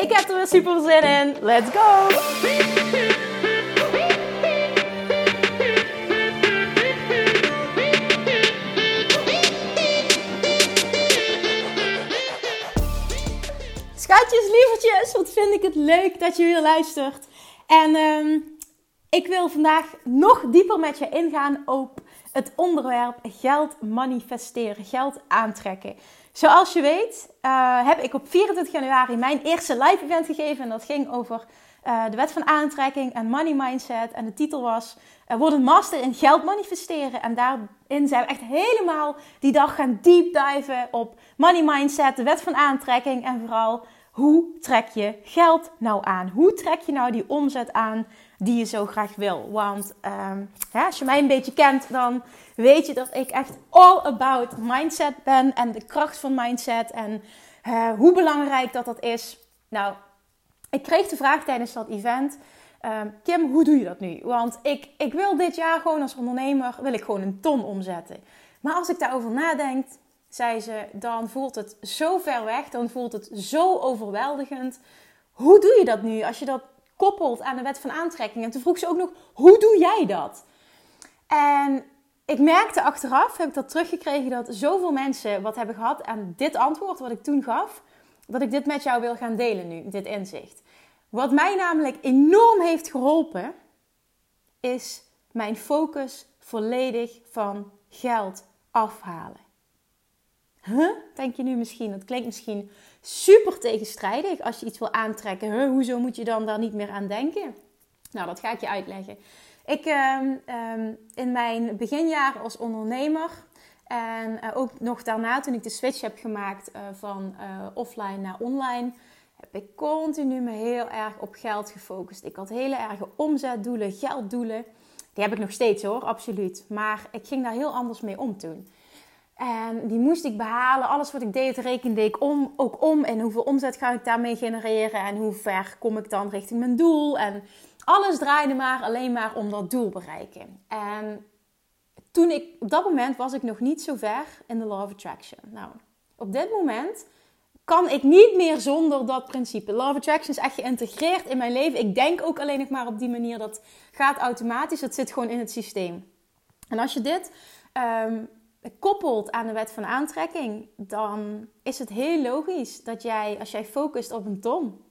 Ik heb er weer super zin in. Let's go! Schatjes, lievertjes, wat vind ik het leuk dat je weer luistert. En um, ik wil vandaag nog dieper met je ingaan op het onderwerp geld manifesteren, geld aantrekken. Zoals je weet uh, heb ik op 24 januari mijn eerste live event gegeven. En dat ging over uh, de wet van aantrekking en money mindset. En de titel was uh, Word een master in geld manifesteren. En daarin zijn we echt helemaal die dag gaan deep diven op money mindset, de wet van aantrekking. En vooral hoe trek je geld nou aan? Hoe trek je nou die omzet aan die je zo graag wil. Want ehm, ja, als je mij een beetje kent, dan weet je dat ik echt all about mindset ben en de kracht van mindset en uh, hoe belangrijk dat dat is. Nou, ik kreeg de vraag tijdens dat event. Uh, Kim, hoe doe je dat nu? Want ik, ik wil dit jaar gewoon als ondernemer wil ik gewoon een ton omzetten. Maar als ik daarover nadenk, zei ze, dan voelt het zo ver weg, dan voelt het zo overweldigend. Hoe doe je dat nu als je dat koppelt aan de wet van aantrekking. En toen vroeg ze ook nog, hoe doe jij dat? En ik merkte achteraf, heb ik dat teruggekregen, dat zoveel mensen wat hebben gehad aan dit antwoord wat ik toen gaf, dat ik dit met jou wil gaan delen nu, dit inzicht. Wat mij namelijk enorm heeft geholpen, is mijn focus volledig van geld afhalen. Huh? Denk je nu misschien? Dat klinkt misschien super tegenstrijdig als je iets wil aantrekken. Hoezo moet je dan daar niet meer aan denken? Nou, dat ga ik je uitleggen. Ik, uh, in mijn beginjaren als ondernemer en uh, ook nog daarna toen ik de switch heb gemaakt uh, van uh, offline naar online, heb ik continu me heel erg op geld gefocust. Ik had hele erge omzetdoelen, gelddoelen. Die heb ik nog steeds hoor, absoluut. Maar ik ging daar heel anders mee om toen. En die moest ik behalen. Alles wat ik deed, rekende ik om, ook om. En hoeveel omzet ga ik daarmee genereren? En hoe ver kom ik dan richting mijn doel? En alles draaide maar alleen maar om dat doel bereiken. En toen ik, op dat moment was ik nog niet zo ver in de Law of Attraction. Nou, op dit moment kan ik niet meer zonder dat principe. Law of Attraction is echt geïntegreerd in mijn leven. Ik denk ook alleen nog maar op die manier. Dat gaat automatisch. Dat zit gewoon in het systeem. En als je dit um, koppelt aan de wet van aantrekking, dan is het heel logisch dat jij, als jij focust op een ton,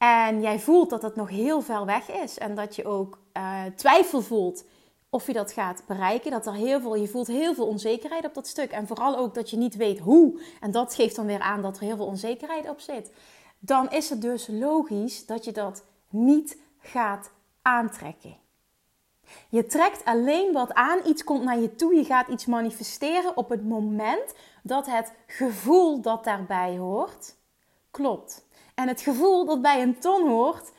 en jij voelt dat het nog heel ver weg is en dat je ook uh, twijfel voelt of je dat gaat bereiken, dat er heel veel, je voelt heel veel onzekerheid op dat stuk en vooral ook dat je niet weet hoe, en dat geeft dan weer aan dat er heel veel onzekerheid op zit, dan is het dus logisch dat je dat niet gaat aantrekken. Je trekt alleen wat aan, iets komt naar je toe, je gaat iets manifesteren op het moment dat het gevoel dat daarbij hoort, klopt. En het gevoel dat bij een ton hoort,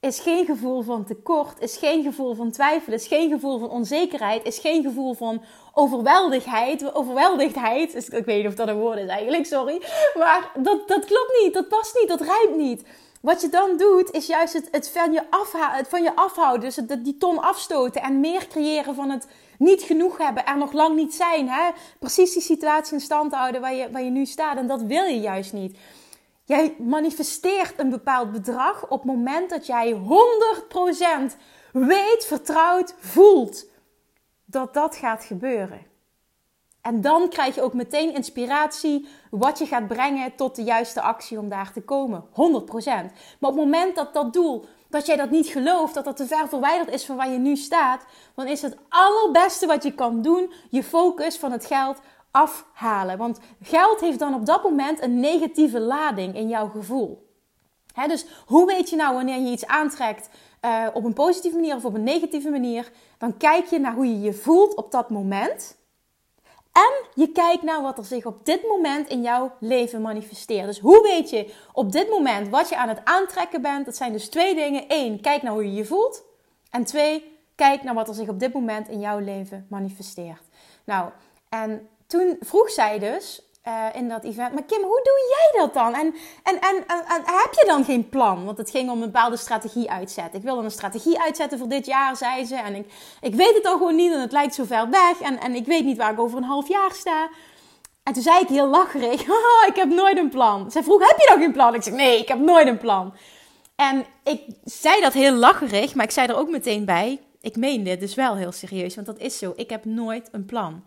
is geen gevoel van tekort, is geen gevoel van twijfel, is geen gevoel van onzekerheid, is geen gevoel van overweldigheid. Overweldigdheid, ik weet niet of dat een woord is eigenlijk, sorry. Maar dat, dat klopt niet, dat past niet, dat rijmt niet. Wat je dan doet, is juist het, het, van, je het van je afhouden. Dus het, die ton afstoten en meer creëren van het niet genoeg hebben, er nog lang niet zijn. Hè? Precies die situatie in stand houden waar je, waar je nu staat. En dat wil je juist niet. Jij manifesteert een bepaald bedrag op het moment dat jij 100% weet, vertrouwd, voelt dat dat gaat gebeuren. En dan krijg je ook meteen inspiratie wat je gaat brengen tot de juiste actie om daar te komen. 100%. Maar op het moment dat dat doel, dat jij dat niet gelooft, dat dat te ver verwijderd is van waar je nu staat, dan is het allerbeste wat je kan doen je focus van het geld afhalen. Want geld heeft dan op dat moment een negatieve lading in jouw gevoel. dus hoe weet je nou wanneer je iets aantrekt uh, op een positieve manier of op een negatieve manier? Dan kijk je naar hoe je je voelt op dat moment. En je kijkt naar wat er zich op dit moment in jouw leven manifesteert. Dus hoe weet je op dit moment wat je aan het aantrekken bent? Dat zijn dus twee dingen. Eén, kijk naar hoe je je voelt. En twee, kijk naar wat er zich op dit moment in jouw leven manifesteert. Nou, en toen vroeg zij dus uh, in dat event. Maar Kim, hoe doe jij dat dan? En, en, en, heb je dan geen plan? Want het ging om een bepaalde strategie uitzetten. Ik wilde een strategie uitzetten voor dit jaar, zei ze. En ik, ik weet het al gewoon niet en het lijkt zo ver weg. En, en ik weet niet waar ik over een half jaar sta. En toen zei ik heel lacherig, oh, ik heb nooit een plan. Zij vroeg, heb je dan geen plan? Ik zeg, nee, ik heb nooit een plan. En ik zei dat heel lacherig, maar ik zei er ook meteen bij, ik meen dit dus wel heel serieus, want dat is zo. Ik heb nooit een plan.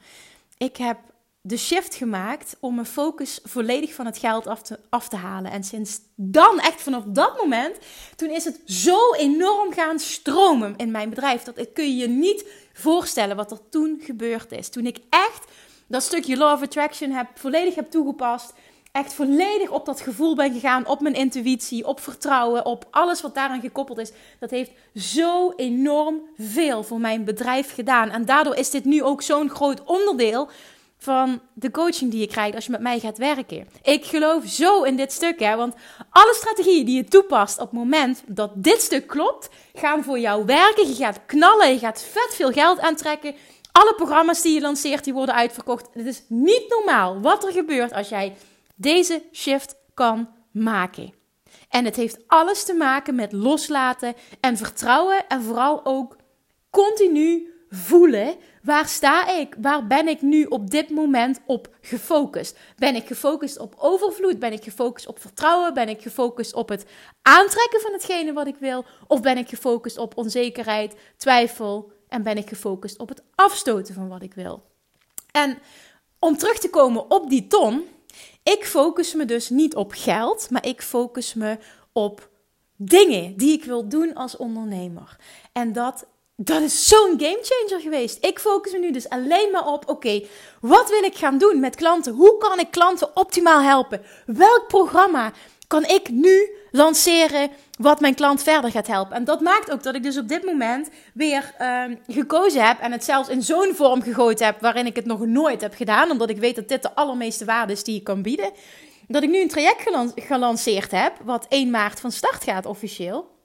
Ik heb de shift gemaakt om mijn focus volledig van het geld af te, halen. En sinds dan, echt vanaf dat moment, toen is het zo enorm gaan stromen in mijn bedrijf. Dat kun je je niet voorstellen wat er toen gebeurd is. Toen ik echt dat stukje Law of Attraction heb, volledig heb toegepast. Echt volledig op dat gevoel ben gegaan, op mijn intuïtie, op vertrouwen, op alles wat daaraan gekoppeld is. Dat heeft zo enorm veel voor mijn bedrijf gedaan. En daardoor is dit nu ook zo'n groot onderdeel van de coaching die je krijgt als je met mij gaat werken. Ik geloof zo in dit stuk, hè, want alle strategieën die je toepast op het moment dat dit stuk klopt, gaan voor jou werken. Je gaat knallen, je gaat vet veel geld aantrekken. Alle programma's die je lanceert, die worden uitverkocht. Het is niet normaal wat er gebeurt als jij deze shift kan maken. En het heeft alles te maken met loslaten en vertrouwen en vooral ook continu voelen Waar sta ik? Waar ben ik nu op dit moment op gefocust? Ben ik gefocust op overvloed? Ben ik gefocust op vertrouwen? Ben ik gefocust op het aantrekken van hetgene wat ik wil? Of ben ik gefocust op onzekerheid, twijfel en ben ik gefocust op het afstoten van wat ik wil? En om terug te komen op die ton, ik focus me dus niet op geld, maar ik focus me op dingen die ik wil doen als ondernemer. En dat dat is zo'n gamechanger geweest. Ik focus me nu dus alleen maar op: oké, wat wil ik gaan doen met klanten? Hoe kan ik klanten optimaal helpen? Welk programma kan ik nu lanceren wat mijn klant verder gaat helpen? En dat maakt ook dat ik dus op dit moment weer uh, gekozen heb en het zelfs in zo'n vorm gegooid heb waarin ik het nog nooit heb gedaan, omdat ik weet dat dit de allermeeste waarde is die je kan bieden. Dat ik nu een traject gelanceerd heb, wat 1 maart van start gaat officieel.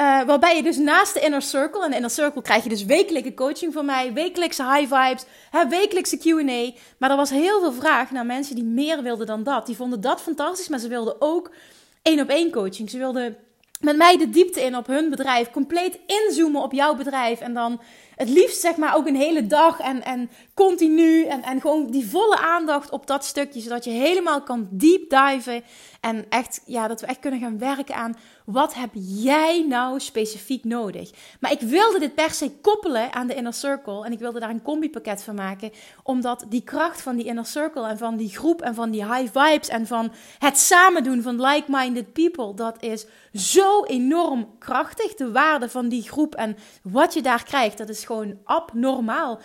Uh, waarbij je dus naast de Inner Circle, en Inner Circle krijg je dus wekelijke coaching van mij, wekelijkse high vibes, hè, wekelijkse QA. Maar er was heel veel vraag naar mensen die meer wilden dan dat. Die vonden dat fantastisch, maar ze wilden ook één op één coaching. Ze wilden met mij de diepte in op hun bedrijf, compleet inzoomen op jouw bedrijf en dan het liefst zeg maar ook een hele dag en, en continu en, en gewoon die volle aandacht op dat stukje, zodat je helemaal kan deep diven en echt, ja, dat we echt kunnen gaan werken aan wat heb jij nou specifiek nodig. Maar ik wilde dit per se koppelen aan de Inner Circle en ik wilde daar een combipakket van maken, omdat die kracht van die Inner Circle en van die groep en van die high vibes en van het samen doen van like-minded people, dat is zo enorm krachtig. De waarde van die groep en wat je daar krijgt, dat is gewoon abnormaal.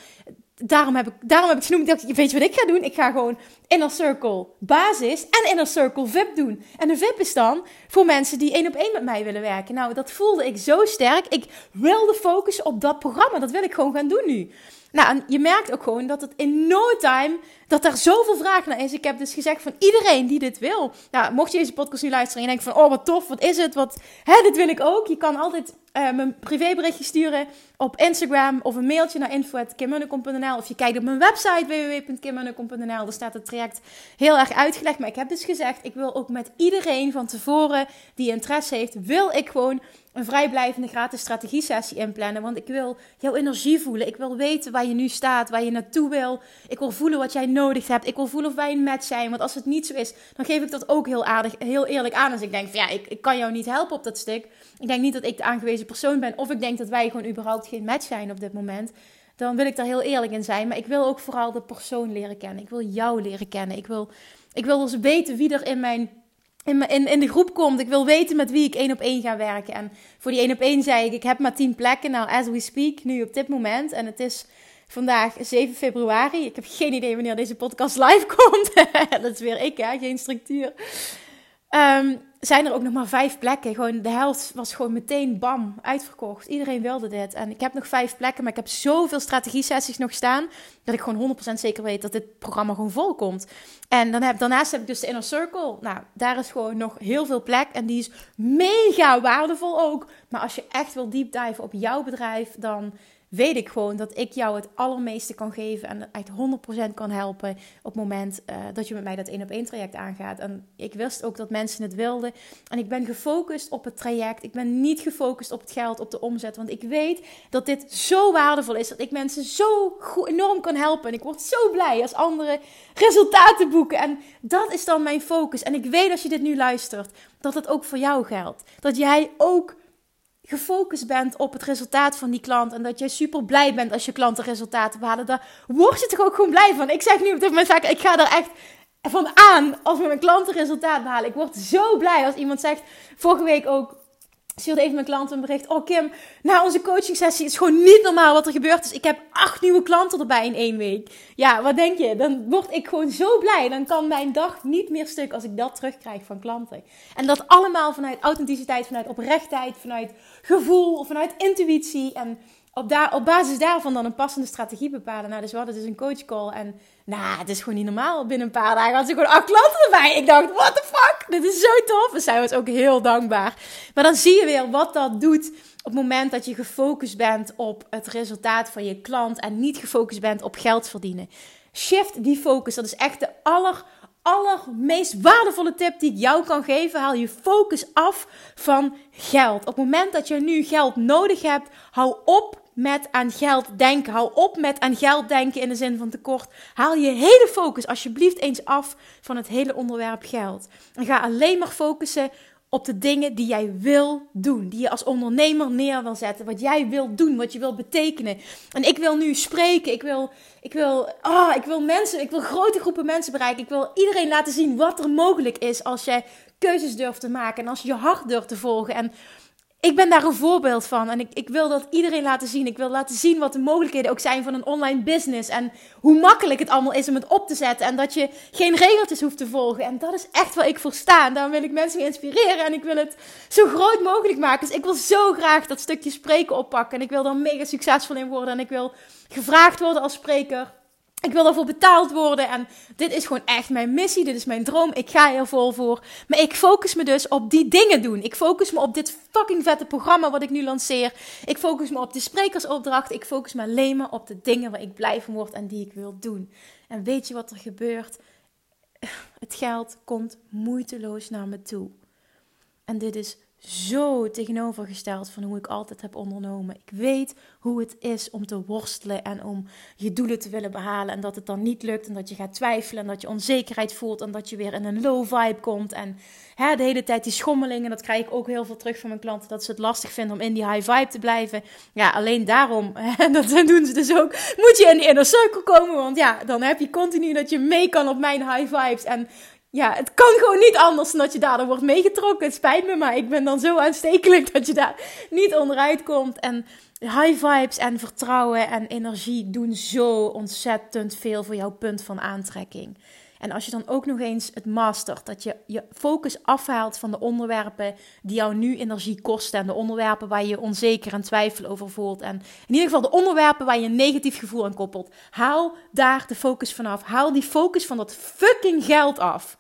Daarom heb, ik, daarom heb ik genoemd, dat weet je wat ik ga doen? Ik ga gewoon Inner Circle basis en Inner Circle VIP doen. En de VIP is dan voor mensen die één op één met mij willen werken. Nou, dat voelde ik zo sterk. Ik wilde focussen op dat programma. Dat wil ik gewoon gaan doen nu. Nou, en je merkt ook gewoon dat het in no time, dat daar zoveel vraag naar is. Ik heb dus gezegd van iedereen die dit wil. Nou, mocht je deze podcast nu luisteren en je denkt van, oh wat tof, wat is het, wat, hè, dit wil ik ook. Je kan altijd uh, mijn privéberichtje sturen op Instagram of een mailtje naar info.kimmunnekom.nl of je kijkt op mijn website www.kimmunnekom.nl. Daar staat het traject heel erg uitgelegd. Maar ik heb dus gezegd, ik wil ook met iedereen van tevoren die interesse heeft, wil ik gewoon een vrijblijvende gratis strategie-sessie inplannen. Want ik wil jouw energie voelen. Ik wil weten waar je nu staat, waar je naartoe wil. Ik wil voelen wat jij nodig hebt. Ik wil voelen of wij een match zijn. Want als het niet zo is, dan geef ik dat ook heel aardig, heel eerlijk aan. Als ik denk van ja, ik, ik kan jou niet helpen op dat stuk. Ik denk niet dat ik de aangewezen persoon ben. Of ik denk dat wij gewoon überhaupt geen match zijn op dit moment. Dan wil ik daar heel eerlijk in zijn. Maar ik wil ook vooral de persoon leren kennen. Ik wil jou leren kennen. Ik wil, ik wil dus weten wie er in mijn in, in, in de groep komt. Ik wil weten met wie ik één op één ga werken. En voor die één op één zei ik, ik heb maar tien plekken. Nou, as we speak, nu op dit moment. En het is vandaag 7 februari. Ik heb geen idee wanneer deze podcast live komt. dat is weer ik, hè? geen structuur. Um, zijn er ook nog maar vijf plekken. Gewoon de helft was gewoon meteen bam, uitverkocht. Iedereen wilde dit. En ik heb nog vijf plekken, maar ik heb zoveel strategie-sessies nog staan... dat ik gewoon 100% zeker weet dat dit programma gewoon vol komt. En dan heb, daarnaast heb ik dus de Inner Circle. Nou, daar is gewoon nog heel veel plek. En die is mega waardevol ook. Maar als je echt wil deep dive op jouw bedrijf... dan weet ik gewoon dat ik jou het allermeeste kan geven en echt 100% kan helpen op het moment uh, dat je met mij dat één op één traject aangaat. En ik wist ook dat mensen het wilden. En ik ben gefocust op het traject. Ik ben niet gefocust op het geld, op de omzet. Want ik weet dat dit zo waardevol is. Dat ik mensen zo enorm kan helpen. En ik word zo blij als anderen resultaten boeken. En dat is dan mijn focus. En ik weet als je dit nu luistert, dat het ook voor jou geldt. Dat jij ook gefocust bent op het resultaat van die klant en dat jij super blij bent als je klanten resultaten behalen, daar word je toch ook gewoon blij van. Ik zeg nu op dit moment, ik ga er echt van aan als mijn klanten resultaat behalen. Ik word zo blij als iemand zegt, vorige week ook, stuurde even mijn klant een bericht. Oh Kim, na onze coaching sessie is gewoon niet normaal wat er gebeurt. Dus ik heb acht nieuwe klanten erbij in één week. Ja, wat denk je? Dan word ik gewoon zo blij. Dan kan mijn dag niet meer stuk als ik dat terugkrijg van klanten. En dat allemaal vanuit authenticiteit, vanuit oprechtheid, vanuit gevoel, vanuit intuïtie. En op, daar, op basis daarvan dan een passende strategie bepalen. Nou, dus we hadden dus een coachcall en nou, het is gewoon niet normaal. Binnen een paar dagen had ze gewoon acht klanten erbij. Ik dacht, what the fuck? Dit is zo tof. We zijn ons ook heel dankbaar. Maar dan zie je weer wat dat doet op het moment dat je gefocust bent op het resultaat van je klant en niet gefocust bent op geld verdienen. Shift die focus. Dat is echt de aller, allermeest waardevolle tip die ik jou kan geven. Haal je focus af van geld. Op het moment dat je nu geld nodig hebt, hou op met aan geld denken. Hou op met aan geld denken in de zin van tekort. Haal je hele focus alsjeblieft eens af van het hele onderwerp geld. En ga alleen maar focussen op de dingen die jij wil doen. Die je als ondernemer neer wil zetten. Wat jij wil doen, wat je wil betekenen. En ik wil nu spreken. Ik wil, ik wil, oh, ik wil mensen, ik wil grote groepen mensen bereiken. Ik wil iedereen laten zien wat er mogelijk is als jij keuzes durft te maken. En als je je hart durft te volgen. En ik ben daar een voorbeeld van. En ik, ik wil dat iedereen laten zien. Ik wil laten zien wat de mogelijkheden ook zijn van een online business. En hoe makkelijk het allemaal is om het op te zetten. En dat je geen regeltjes hoeft te volgen. En dat is echt waar ik voor sta. En daar wil ik mensen inspireren. En ik wil het zo groot mogelijk maken. Dus ik wil zo graag dat stukje spreken oppakken. En ik wil er mega succesvol in worden. En ik wil gevraagd worden als spreker. Ik wil daarvoor betaald worden en dit is gewoon echt mijn missie, dit is mijn droom. Ik ga er vol voor. Maar ik focus me dus op die dingen doen. Ik focus me op dit fucking vette programma wat ik nu lanceer. Ik focus me op de sprekersopdracht. Ik focus me alleen maar op de dingen waar ik blij van word en die ik wil doen. En weet je wat er gebeurt? Het geld komt moeiteloos naar me toe. En dit is zo tegenovergesteld van hoe ik altijd heb ondernomen. Ik weet hoe het is om te worstelen en om je doelen te willen behalen. En dat het dan niet lukt en dat je gaat twijfelen en dat je onzekerheid voelt en dat je weer in een low vibe komt. En hè, de hele tijd die schommelingen, dat krijg ik ook heel veel terug van mijn klanten, dat ze het lastig vinden om in die high vibe te blijven. Ja, alleen daarom, en dat doen ze dus ook, moet je in die inner circle komen. Want ja, dan heb je continu dat je mee kan op mijn high vibes. En ja, het kan gewoon niet anders dan dat je daardoor wordt meegetrokken. Het spijt me, maar ik ben dan zo aanstekelijk dat je daar niet onderuit komt. En high vibes en vertrouwen en energie doen zo ontzettend veel voor jouw punt van aantrekking. En als je dan ook nog eens het mastert, dat je je focus afhaalt van de onderwerpen die jou nu energie kosten en de onderwerpen waar je onzeker en twijfel over voelt. En in ieder geval de onderwerpen waar je een negatief gevoel aan koppelt. Haal daar de focus vanaf. Haal die focus van dat fucking geld af.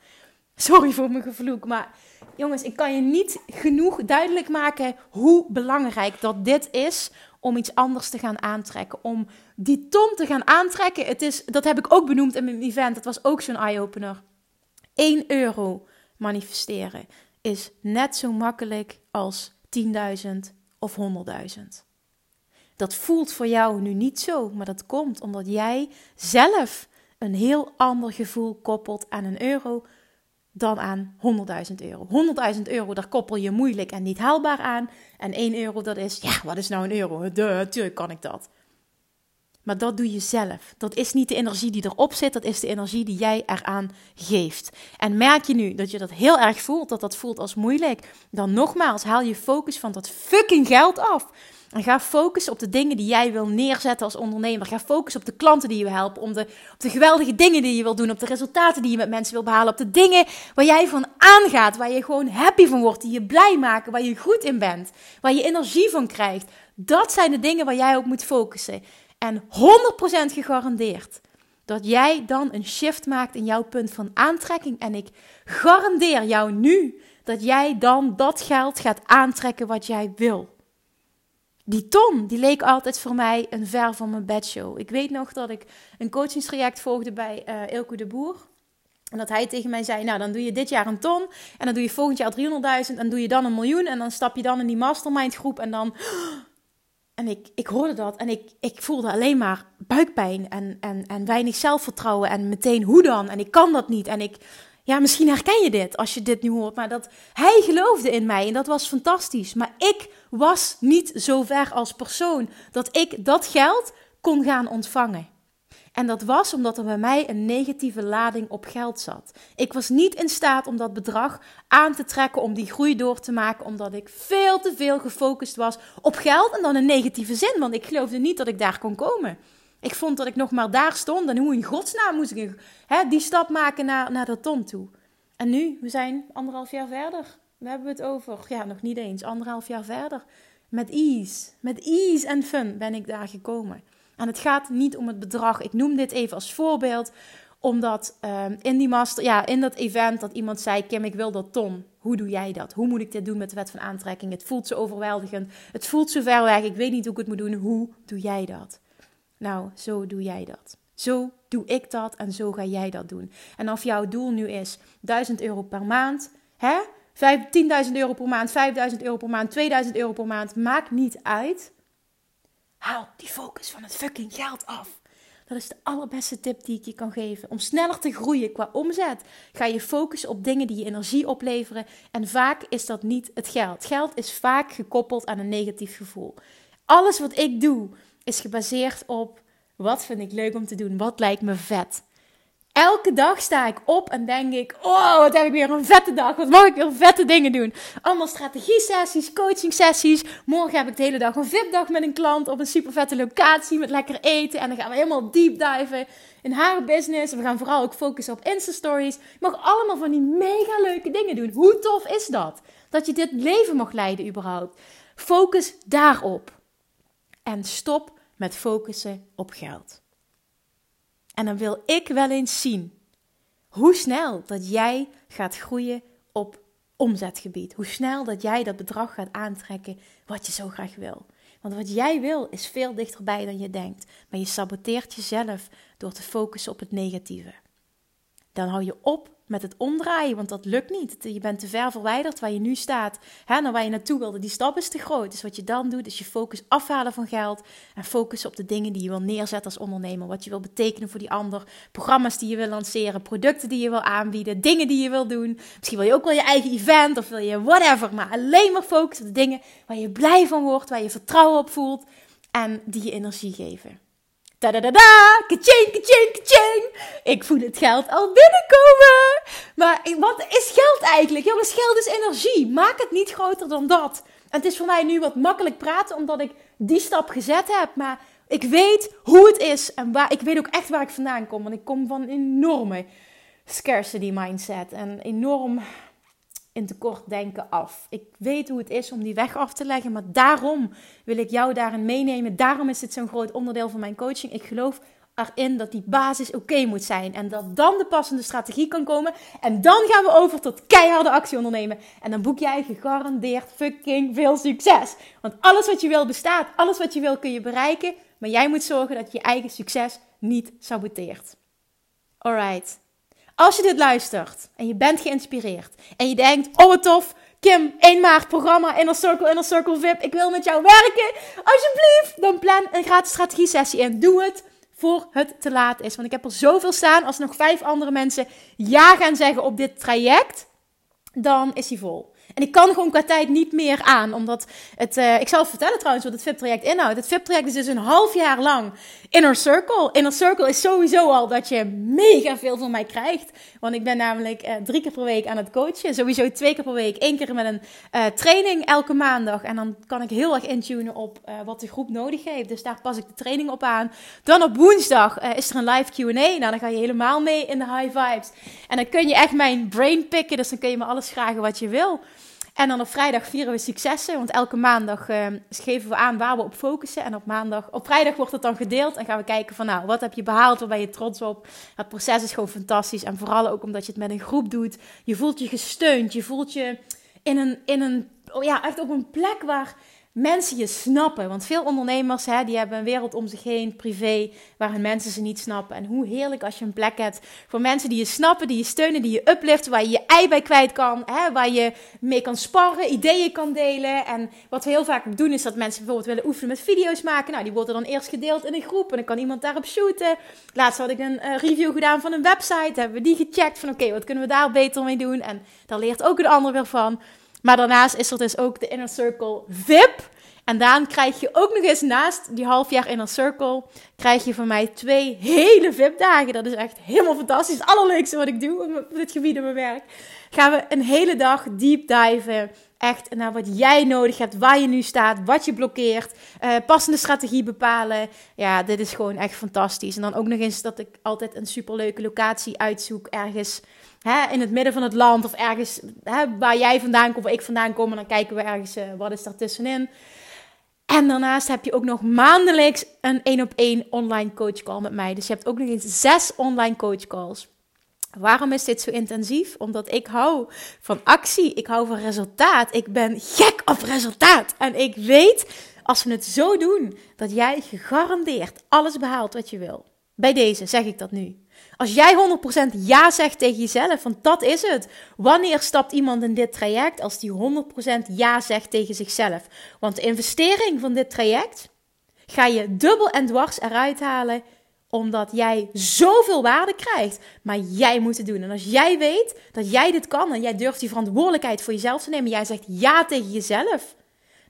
Sorry voor mijn gevloek, maar jongens, ik kan je niet genoeg duidelijk maken hoe belangrijk dat dit is om iets anders te gaan aantrekken. Om die ton te gaan aantrekken. Het is, dat heb ik ook benoemd in mijn event. Dat was ook zo'n eye-opener. 1 euro manifesteren is net zo makkelijk als 10.000 of 100.000. Dat voelt voor jou nu niet zo, maar dat komt omdat jij zelf een heel ander gevoel koppelt aan een euro dan aan 100.000 euro. 100.000 euro, daar koppel je moeilijk en niet haalbaar aan. En 1 euro, dat is, ja, wat is nou een euro? De, natuurlijk kan ik dat. Maar dat doe je zelf. Dat is niet de energie die erop zit, dat is de energie die jij eraan geeft. En merk je nu dat je dat heel erg voelt, dat dat voelt als moeilijk, dan nogmaals, haal je focus van dat fucking geld af. En ga focussen op de dingen die jij wil neerzetten als ondernemer. Ga focussen op de klanten die je wil helpen. Om de, op de geweldige dingen die je wil doen. Op de resultaten die je met mensen wil behalen. Op de dingen waar jij van aangaat. Waar je gewoon happy van wordt. Die je blij maken. Waar je goed in bent. Waar je energie van krijgt. Dat zijn de dingen waar jij op moet focussen. En 100% gegarandeerd dat jij dan een shift maakt in jouw punt van aantrekking. En ik garandeer jou nu dat jij dan dat geld gaat aantrekken wat jij wil. Die ton, die leek altijd voor mij een ver van mijn bedshow. Ik weet nog dat ik een coachingstraject volgde bij uh, Ilko de Boer. En dat hij tegen mij zei, nou dan doe je dit jaar een ton. En dan doe je volgend jaar 300.000. En doe je dan een miljoen. En dan stap je dan in die mastermind groep. En dan... En ik, ik hoorde dat en ik, ik voelde alleen maar buikpijn en, en, en weinig zelfvertrouwen. En meteen hoe dan? En ik kan dat niet. En ik, ja, misschien herken je dit als je dit nu hoort. Maar dat hij geloofde in mij en dat was fantastisch. Maar ik was niet zo ver als persoon dat ik dat geld kon gaan ontvangen. En dat was omdat er bij mij een negatieve lading op geld zat. Ik was niet in staat om dat bedrag aan te trekken, om die groei door te maken, omdat ik veel te veel gefocust was op geld en dan een negatieve zin. Want ik geloofde niet dat ik daar kon komen. Ik vond dat ik nog maar daar stond en hoe in godsnaam moest ik hè, die stap maken naar, naar de ton toe. En nu, we zijn anderhalf jaar verder. We hebben het over, ja, nog niet eens, anderhalf jaar verder. Met ease, met ease en fun ben ik daar gekomen. En het gaat niet om het bedrag. Ik noem dit even als voorbeeld, omdat um, in die master, ja, in dat event dat iemand zei: Kim, ik wil dat ton. Hoe doe jij dat? Hoe moet ik dit doen met de wet van aantrekking? Het voelt zo overweldigend. Het voelt zo ver weg. Ik weet niet hoe ik het moet doen. Hoe doe jij dat? Nou, zo doe jij dat. Zo doe ik dat en zo ga jij dat doen. En of jouw doel nu is 1000 euro per maand, hè? 10.000 euro per maand, 5.000 euro per maand, 2000 euro per maand, maakt niet uit. Haal die focus van het fucking geld af. Dat is de allerbeste tip die ik je kan geven. Om sneller te groeien qua omzet, ga je focussen op dingen die je energie opleveren. En vaak is dat niet het geld. Geld is vaak gekoppeld aan een negatief gevoel. Alles wat ik doe, is gebaseerd op wat vind ik leuk om te doen, wat lijkt me vet. Elke dag sta ik op en denk ik: Oh, wat heb ik weer een vette dag? Wat mag ik weer vette dingen doen? Allemaal strategie-sessies, coaching-sessies. Morgen heb ik de hele dag een VIP-dag met een klant op een super vette locatie met lekker eten. En dan gaan we helemaal deep diven in haar business. We gaan vooral ook focussen op Insta-stories. Je mag allemaal van die mega leuke dingen doen. Hoe tof is dat? Dat je dit leven mag leiden, überhaupt. Focus daarop. En stop met focussen op geld. En dan wil ik wel eens zien hoe snel dat jij gaat groeien op omzetgebied. Hoe snel dat jij dat bedrag gaat aantrekken wat je zo graag wil. Want wat jij wil is veel dichterbij dan je denkt. Maar je saboteert jezelf door te focussen op het negatieve. Dan hou je op met het omdraaien, want dat lukt niet. Je bent te ver verwijderd waar je nu staat, hè, naar waar je naartoe wilde. Die stap is te groot. Dus wat je dan doet, is je focus afhalen van geld en focussen op de dingen die je wil neerzetten als ondernemer. Wat je wil betekenen voor die ander, programma's die je wil lanceren, producten die je wil aanbieden, dingen die je wil doen. Misschien wil je ook wel je eigen event of wil je whatever, maar alleen maar focussen op de dingen waar je blij van wordt, waar je vertrouwen op voelt en die je energie geven. Da da. Ik voel het geld al binnenkomen. Maar wat is geld eigenlijk? Jongens, geld is energie. Maak het niet groter dan dat. Het is voor mij nu wat makkelijk praten, omdat ik die stap gezet heb. Maar ik weet hoe het is en waar, ik weet ook echt waar ik vandaan kom. Want ik kom van een enorme scarcity mindset. En enorm in tekort denken af. Ik weet hoe het is om die weg af te leggen, maar daarom wil ik jou daarin meenemen. Daarom is het zo'n groot onderdeel van mijn coaching. Ik geloof erin dat die basis oké moet zijn en dat dan de passende strategie kan komen. En dan gaan we over tot keiharde actie ondernemen. En dan boek jij gegarandeerd fucking veel succes. Want alles wat je wil bestaat, alles wat je wil kun je bereiken, maar jij moet zorgen dat je je eigen succes niet saboteert. Alright. Als je dit luistert en je bent geïnspireerd en je denkt, oh wat tof, Kim, 1 maart programma Inner Circle, Inner Circle VIP, ik wil met jou werken, alsjeblieft, dan plan een gratis strategie sessie en doe het voor het te laat is. Want ik heb er zoveel staan, als nog vijf andere mensen ja gaan zeggen op dit traject, dan is hij vol. En ik kan gewoon qua tijd niet meer aan. Omdat het, uh, ik zal vertellen trouwens wat het VIP-traject inhoudt. Het VIP-traject is dus een half jaar lang Inner Circle. Inner Circle is sowieso al dat je mega veel van mij krijgt. Want ik ben namelijk uh, drie keer per week aan het coachen. Sowieso twee keer per week. Eén keer met een uh, training elke maandag. En dan kan ik heel erg intunen op wat de groep nodig heeft. Dus daar pas ik de training op aan. Dan op woensdag is er een live Q&A. Nou, dan ga je helemaal mee in de high vibes. En dan kun je echt mijn brain picken. Dus dan kun je me alles vragen wat je wil. En dan op vrijdag vieren we successen. Want elke maandag uh, geven we aan waar we op focussen. En op maandag, op vrijdag wordt het dan gedeeld. En gaan we kijken van nou, wat heb je behaald? Waar ben je trots op? Het proces is gewoon fantastisch. En vooral ook omdat je het met een groep doet. Je voelt je gesteund. Je voelt je in een, in een oh ja, echt op een plek waar mensen je snappen. Want veel ondernemers hè, die hebben een wereld om zich heen, privé, waar hun mensen ze niet snappen. En hoe heerlijk als je een plek hebt voor mensen die je snappen, die je steunen, die je upliften, waar je je ei bij kwijt kan, hè, waar je mee kan sparren, ideeën kan delen. En wat we heel vaak doen is dat mensen bijvoorbeeld willen oefenen met video's maken. Nou, die worden dan eerst gedeeld in een groep en dan kan iemand daarop shooten. Laatst had ik een uh, review gedaan van een website, hebben we die gecheckt van oké, wat kunnen we daar beter mee doen? En daar leert ook een ander weer van. Maar daarnaast is er dus ook de Inner Circle VIP. En dan krijg je ook nog eens naast die half jaar Inner Circle, krijg je van mij twee hele VIP-dagen. Dat is echt helemaal fantastisch. Het allerleukste wat ik doe op dit gebied in mijn werk. Gaan we een hele dag deep diven. Echt naar wat jij nodig hebt, waar je nu staat, wat je blokkeert. Uh, passende strategie bepalen. Ja, dit is gewoon echt fantastisch. En dan ook nog eens dat ik altijd een superleuke locatie uitzoek. Ergens hè, in het midden van het land of ergens hè, waar jij vandaan komt, waar ik vandaan kom. En dan kijken we ergens, uh, wat is daar tussenin. En daarnaast heb je ook nog maandelijks een één op één online coach call met mij. Dus je hebt ook nog eens zes online coach calls. Waarom is dit zo intensief? Omdat ik hou van actie, ik hou van resultaat. Ik ben gek op resultaat. En ik weet, als we het zo doen, dat jij gegarandeerd alles behaalt wat je wil. Bij deze zeg ik dat nu. Als jij 100% ja zegt tegen jezelf, want dat is het. Wanneer stapt iemand in dit traject als die 100% ja zegt tegen zichzelf? Want de investering van dit traject ga je dubbel en dwars eruit halen omdat jij zoveel waarde krijgt. Maar jij moet het doen. En als jij weet dat jij dit kan en jij durft die verantwoordelijkheid voor jezelf te nemen, jij zegt ja tegen jezelf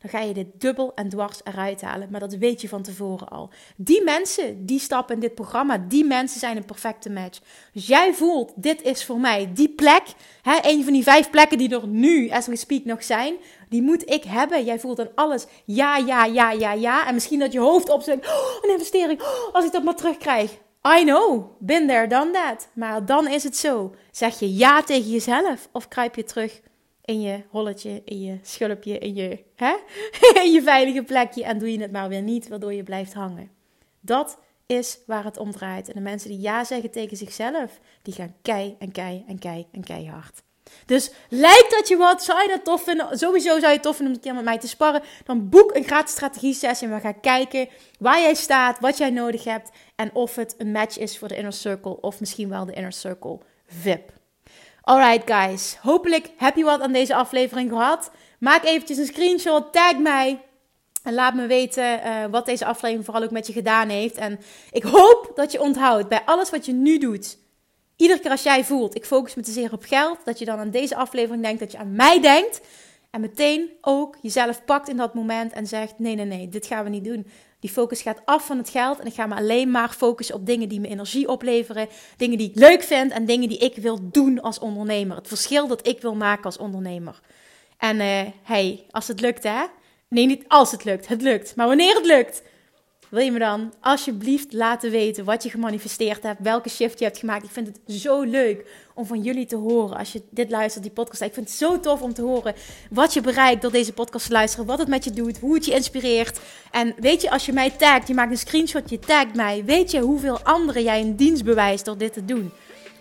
dan ga je dit dubbel en dwars eruit halen. Maar dat weet je van tevoren al. Die mensen, die stappen in dit programma, die mensen zijn een perfecte match. Dus jij voelt, dit is voor mij die plek. Hè, een van die vijf plekken die er nu, as we speak, nog zijn. Die moet ik hebben. Jij voelt dan alles ja, ja, ja, ja, ja. En misschien dat je hoofd opzet. Oh, een investering. Oh, als ik dat maar terugkrijg. I know, been there, done that. Maar dan is het zo. Zeg je ja tegen jezelf of kruip je terug in je holletje, in je schulpje, in je, hè? in je veilige plekje en doe je het maar weer niet, waardoor je blijft hangen. Dat is waar het om draait. En de mensen die ja zeggen tegen zichzelf, die gaan kei en kei en kei en keihard. Dus lijkt dat je wat, zou je dat tof vinden? Sowieso zou je het tof vinden om een keer met mij te sparren. Dan boek een gratis strategie sessie en we gaan kijken waar jij staat, wat jij nodig hebt en of het een match is voor de Inner Circle of misschien wel de Inner Circle VIP. Alright guys, hopelijk heb je wat aan deze aflevering gehad. Maak eventjes een screenshot, tag mij en laat me weten uh, wat deze aflevering vooral ook met je gedaan heeft. En ik hoop dat je onthoudt bij alles wat je nu doet. Iedere keer als jij voelt, ik focus me te zeer op geld, dat je dan aan deze aflevering denkt, dat je aan mij denkt. En meteen ook jezelf pakt in dat moment en zegt: nee, nee, nee, dit gaan we niet doen. Die focus gaat af van het geld en ik ga me alleen maar focussen op dingen die me energie opleveren, dingen die ik leuk vind en dingen die ik wil doen als ondernemer. Het verschil dat ik wil maken als ondernemer. En uh, hey, als het lukt hè. Nee, niet als het lukt, het lukt. Maar wanneer het lukt, wil je me dan alsjeblieft laten weten wat je gemanifesteerd hebt, welke shift je hebt gemaakt. Ik vind het zo leuk om van jullie te horen als je dit luistert, die podcast. Ik vind het zo tof om te horen wat je bereikt door deze podcast te luisteren, wat het met je doet, hoe het je inspireert. En weet je, als je mij tagt, je maakt een screenshot, je tagt mij, weet je hoeveel anderen jij een dienst bewijst door dit te doen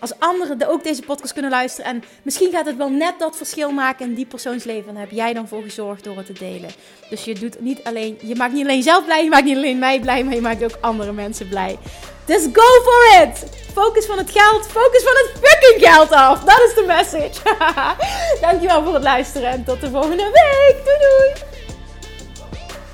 als anderen ook deze podcast kunnen luisteren. En misschien gaat het wel net dat verschil maken in die persoonsleven. En heb jij dan voor gezorgd door het te delen. Dus je doet niet alleen, je maakt niet alleen jezelf blij, je maakt niet alleen mij blij, maar je maakt ook andere mensen blij. Dus go for it! Focus van het geld, focus van het fucking geld af. Dat is de message. Dankjewel voor het luisteren en tot de volgende week. Doei doei!